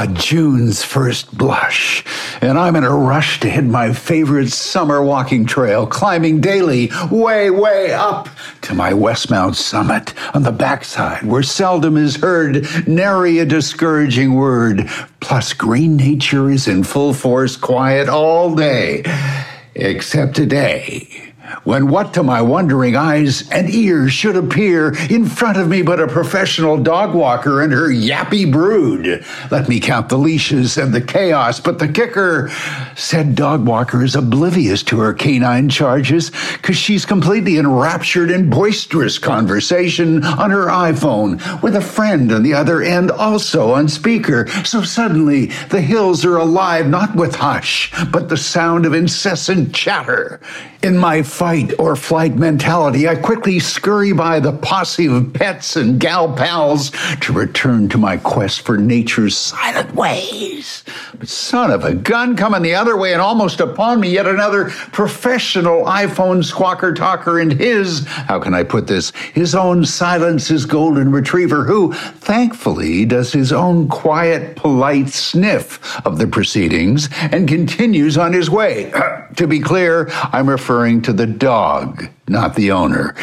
Ah, June's first blush. And I'm in a rush to hit my favorite summer walking trail, climbing daily, way, way up to my Westmount summit on the backside, where seldom is heard nary a discouraging word. Plus, green nature is in full force, quiet all day. Except today when what to my wondering eyes and ears should appear in front of me but a professional dog walker and her yappy brood. Let me count the leashes and the chaos, but the kicker said dog walker is oblivious to her canine charges because she's completely enraptured in boisterous conversation on her iPhone with a friend on the other end also on speaker. So suddenly the hills are alive not with hush, but the sound of incessant chatter. In my fight or flight mentality, I quickly scurry by the posse of pets and gal pals to return to my quest for nature's silent ways. But son of a gun, coming the other way and almost upon me, yet another professional iPhone squawker talker and his, how can I put this, his own silence, his golden retriever, who thankfully does his own quiet, polite sniff of the proceedings and continues on his way. to be clear, I'm referring to the dog, not the owner.